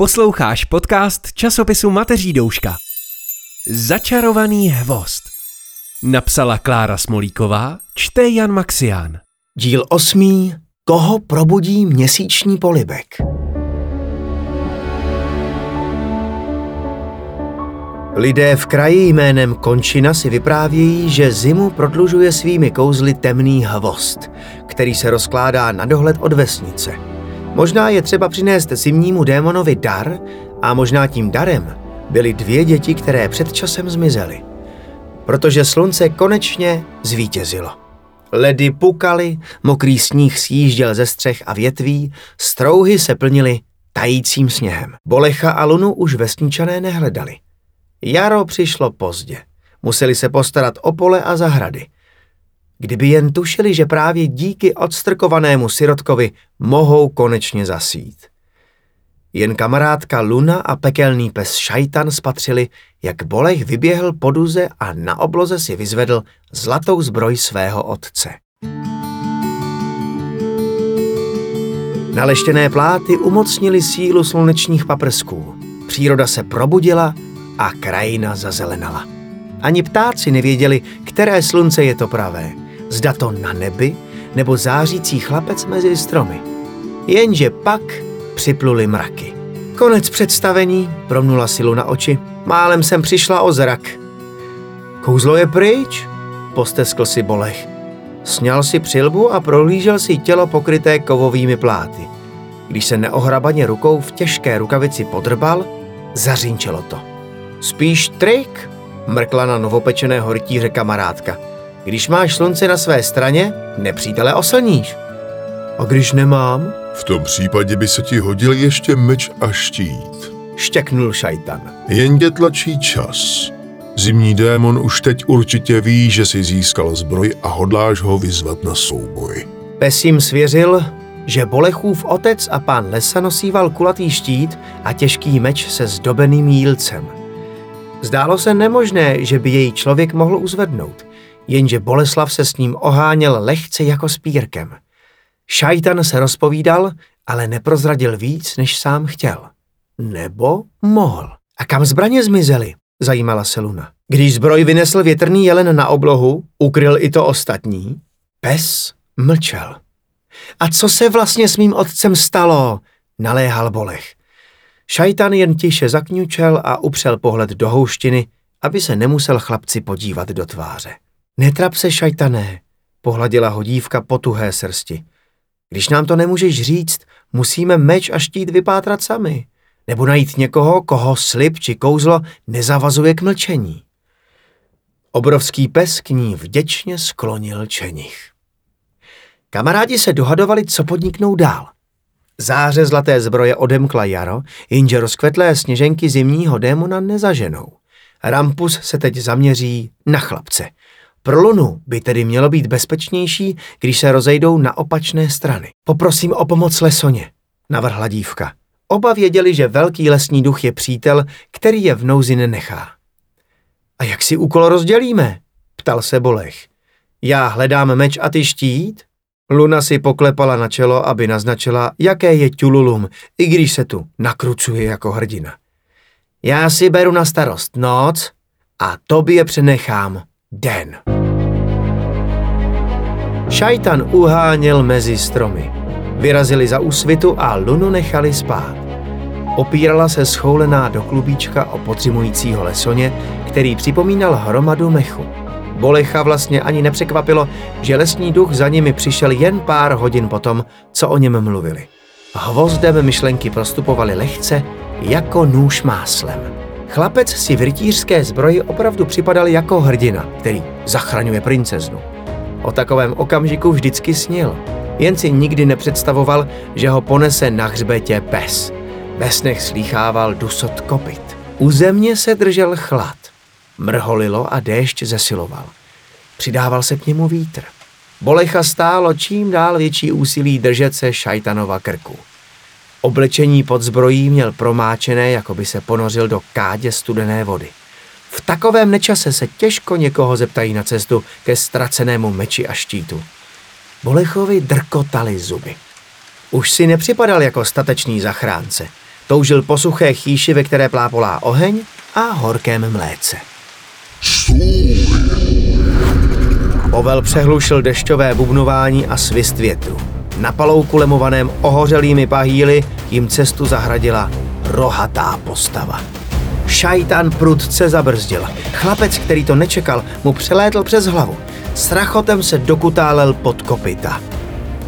Posloucháš podcast časopisu Mateří Douška. Začarovaný hvost. Napsala Klára Smolíková, čte Jan Maxián. Díl osmý. Koho probudí měsíční polibek? Lidé v kraji jménem Končina si vyprávějí, že zimu prodlužuje svými kouzly temný hvost, který se rozkládá na dohled od vesnice. Možná je třeba přinést zimnímu démonovi dar a možná tím darem byly dvě děti, které před časem zmizely. Protože slunce konečně zvítězilo. Ledy pukaly, mokrý sníh sjížděl ze střech a větví, strouhy se plnily tajícím sněhem. Bolecha a Lunu už vesničané nehledali. Jaro přišlo pozdě. Museli se postarat o pole a zahrady. Kdyby jen tušili, že právě díky odstrkovanému sirotkovi mohou konečně zasít. Jen kamarádka Luna a pekelný pes Šajtan spatřili, jak Bolech vyběhl po duze a na obloze si vyzvedl zlatou zbroj svého otce. Naleštěné pláty umocnili sílu slunečních paprsků. Příroda se probudila a krajina zazelenala. Ani ptáci nevěděli, které slunce je to pravé. Zda to na nebi, nebo zářící chlapec mezi stromy. Jenže pak připluli mraky. Konec představení, promnula silu na oči. Málem jsem přišla o zrak. Kouzlo je pryč, posteskl si Bolech. Sněl si přilbu a prohlížel si tělo pokryté kovovými pláty. Když se neohrabaně rukou v těžké rukavici podrbal, zařínčelo to. Spíš trik, mrkla na novopečeného rytíře kamarádka. Když máš slunce na své straně, nepřítele oslníš. A když nemám? V tom případě by se ti hodil ještě meč a štít. Štěknul šajtan. Jen tě tlačí čas. Zimní démon už teď určitě ví, že si získal zbroj a hodláš ho vyzvat na souboj. Pes jim svěřil, že Bolechův otec a pán lesa nosíval kulatý štít a těžký meč se zdobeným jílcem. Zdálo se nemožné, že by jej člověk mohl uzvednout, jenže Boleslav se s ním oháněl lehce jako spírkem. Šajtan se rozpovídal, ale neprozradil víc, než sám chtěl. Nebo mohl. A kam zbraně zmizely? Zajímala se Luna. Když zbroj vynesl větrný jelen na oblohu, ukryl i to ostatní. Pes mlčel. A co se vlastně s mým otcem stalo? Naléhal Bolech. Šajtan jen tiše zakňučel a upřel pohled do houštiny, aby se nemusel chlapci podívat do tváře. Netrap se, šajtané, pohladila ho dívka po tuhé srsti. Když nám to nemůžeš říct, musíme meč a štít vypátrat sami. Nebo najít někoho, koho slib či kouzlo nezavazuje k mlčení. Obrovský pes k ní vděčně sklonil čenich. Kamarádi se dohadovali, co podniknou dál. Záře zlaté zbroje odemkla jaro, jenže rozkvetlé sněženky zimního démona nezaženou. Rampus se teď zaměří na chlapce. Pro Lunu by tedy mělo být bezpečnější, když se rozejdou na opačné strany. Poprosím o pomoc Lesoně, navrhla dívka. Oba věděli, že velký lesní duch je přítel, který je v nouzi nenechá. A jak si úkol rozdělíme? ptal se Bolech. Já hledám meč a ty štít? Luna si poklepala na čelo, aby naznačila, jaké je Tululum, i když se tu nakrucuje jako hrdina. Já si beru na starost noc a tobě přenechám den. Šajtan uháněl mezi stromy. Vyrazili za úsvitu a Lunu nechali spát. Opírala se schoulená do klubíčka o potřimujícího lesoně, který připomínal hromadu mechu. Bolecha vlastně ani nepřekvapilo, že lesní duch za nimi přišel jen pár hodin potom, co o něm mluvili. Hvozdem myšlenky prostupovali lehce, jako nůž máslem. Chlapec si v rytířské zbroji opravdu připadal jako hrdina, který zachraňuje princeznu. O takovém okamžiku vždycky snil, jen si nikdy nepředstavoval, že ho ponese na hřbetě pes. Ve snech slýchával dusot kopit. U země se držel chlad. Mrholilo a déšť zesiloval. Přidával se k němu vítr. Bolecha stálo čím dál větší úsilí držet se šajtanova krku. Oblečení pod zbrojí měl promáčené, jako by se ponořil do kádě studené vody. V takovém nečase se těžko někoho zeptají na cestu ke ztracenému meči a štítu. Bolechovi drkotali zuby. Už si nepřipadal jako statečný zachránce. Toužil po suché chýši, ve které plápolá oheň a horkém mléce. Stůj! Povel přehlušil dešťové bubnování a svist větru. Na palouku lemovaném ohořelými pahýly jim cestu zahradila rohatá postava. Šajtán prudce zabrzdil. Chlapec, který to nečekal, mu přelétl přes hlavu. S rachotem se dokutálel pod kopita.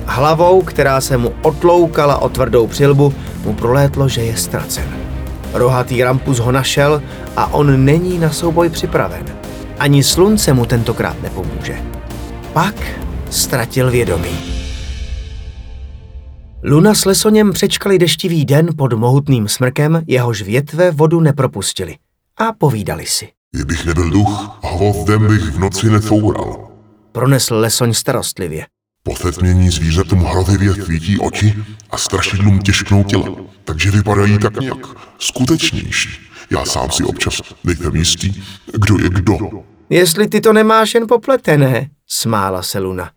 Hlavou, která se mu otloukala o tvrdou přilbu, mu prolétlo, že je ztracen. Rohatý rampus ho našel a on není na souboj připraven. Ani slunce mu tentokrát nepomůže. Pak ztratil vědomí. Luna s Lesoněm přečkali deštivý den pod mohutným smrkem, jehož větve vodu nepropustili. A povídali si. Kdybych nebyl duch, hvovdem bych v noci nefoural. Pronesl Lesoň starostlivě. Pothetmění zvířatům hravivě svítí oči a strašidlům těžknou těla, takže vypadají tak nějak skutečnější. Já sám si občas nejsem jistý, kdo je kdo. Jestli ty to nemáš jen popletené, smála se Luna.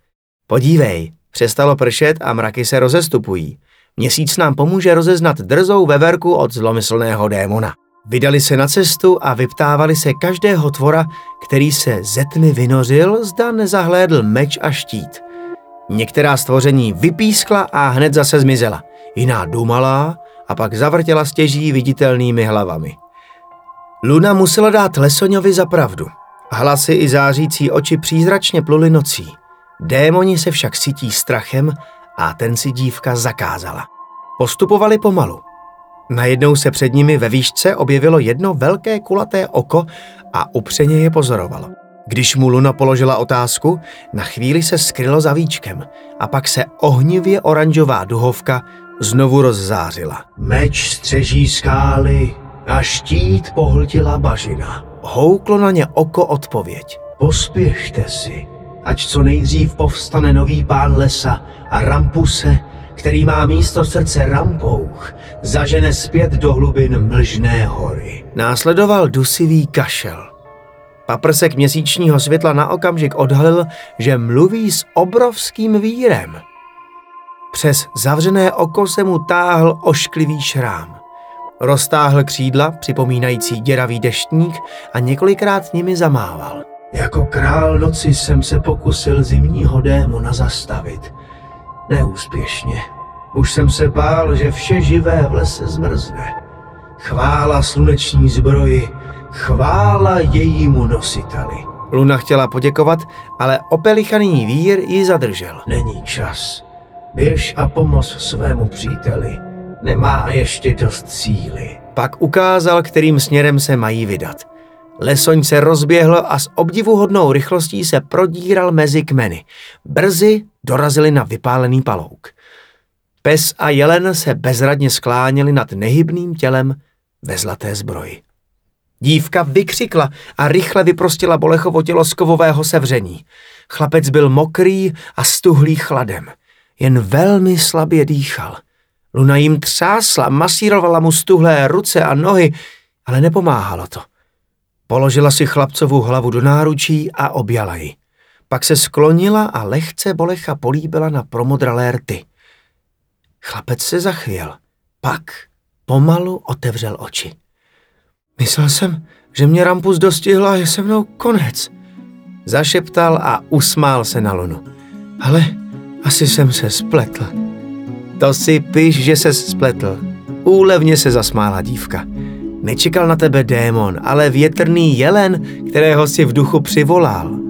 Podívej, přestalo pršet a mraky se rozestupují. Měsíc nám pomůže rozeznat drzou veverku od zlomyslného démona. Vydali se na cestu a vyptávali se každého tvora, který se ze tmy vynořil, zda nezahlédl meč a štít. Některá stvoření vypískla a hned zase zmizela. Jiná dumala a pak zavrtěla stěží viditelnými hlavami. Luna musela dát Lesoňovi za pravdu. Hlasy i zářící oči přízračně pluly nocí. Démoni se však sytí strachem a ten si dívka zakázala. Postupovali pomalu. Najednou se před nimi ve výšce objevilo jedno velké kulaté oko a upřeně je pozorovalo. Když mu Luna položila otázku, na chvíli se skrylo za víčkem a pak se ohnivě oranžová duhovka znovu rozzářila. Meč střeží skály a štít pohltila bažina. Houklo na ně oko odpověď. Pospěšte si, ať co nejdřív povstane nový pán lesa a Rampuse, který má místo srdce Rampouch, zažene zpět do hlubin mlžné hory. Následoval dusivý kašel. Paprsek měsíčního světla na okamžik odhalil, že mluví s obrovským vírem. Přes zavřené oko se mu táhl ošklivý šrám. Roztáhl křídla, připomínající děravý deštník a několikrát nimi zamával. Jako král noci jsem se pokusil zimního démona zastavit. Neúspěšně. Už jsem se bál, že vše živé v lese zmrzne. Chvála sluneční zbroji, chvála jejímu nositeli. Luna chtěla poděkovat, ale opelichaný vír ji zadržel. Není čas. Běž a pomoz svému příteli. Nemá ještě dost síly. Pak ukázal, kterým směrem se mají vydat. Lesoň se rozběhl a s obdivuhodnou rychlostí se prodíral mezi kmeny. Brzy dorazili na vypálený palouk. Pes a jelen se bezradně skláněli nad nehybným tělem ve zlaté zbroji. Dívka vykřikla a rychle vyprostila Bolechovo tělo z kovového sevření. Chlapec byl mokrý a stuhlý chladem. Jen velmi slabě dýchal. Luna jim třásla, masírovala mu stuhlé ruce a nohy, ale nepomáhalo to. Položila si chlapcovu hlavu do náručí a objala ji. Pak se sklonila a lehce Bolecha políbila na promodralé rty. Chlapec se zachvěl. Pak pomalu otevřel oči. Myslel jsem, že mě Rampus dostihla a je se mnou konec. Zašeptal a usmál se na Lunu. Ale asi jsem se spletl. To si piš, že se spletl. Úlevně se zasmála dívka. Nečekal na tebe démon, ale větrný jelen, kterého si v duchu přivolal.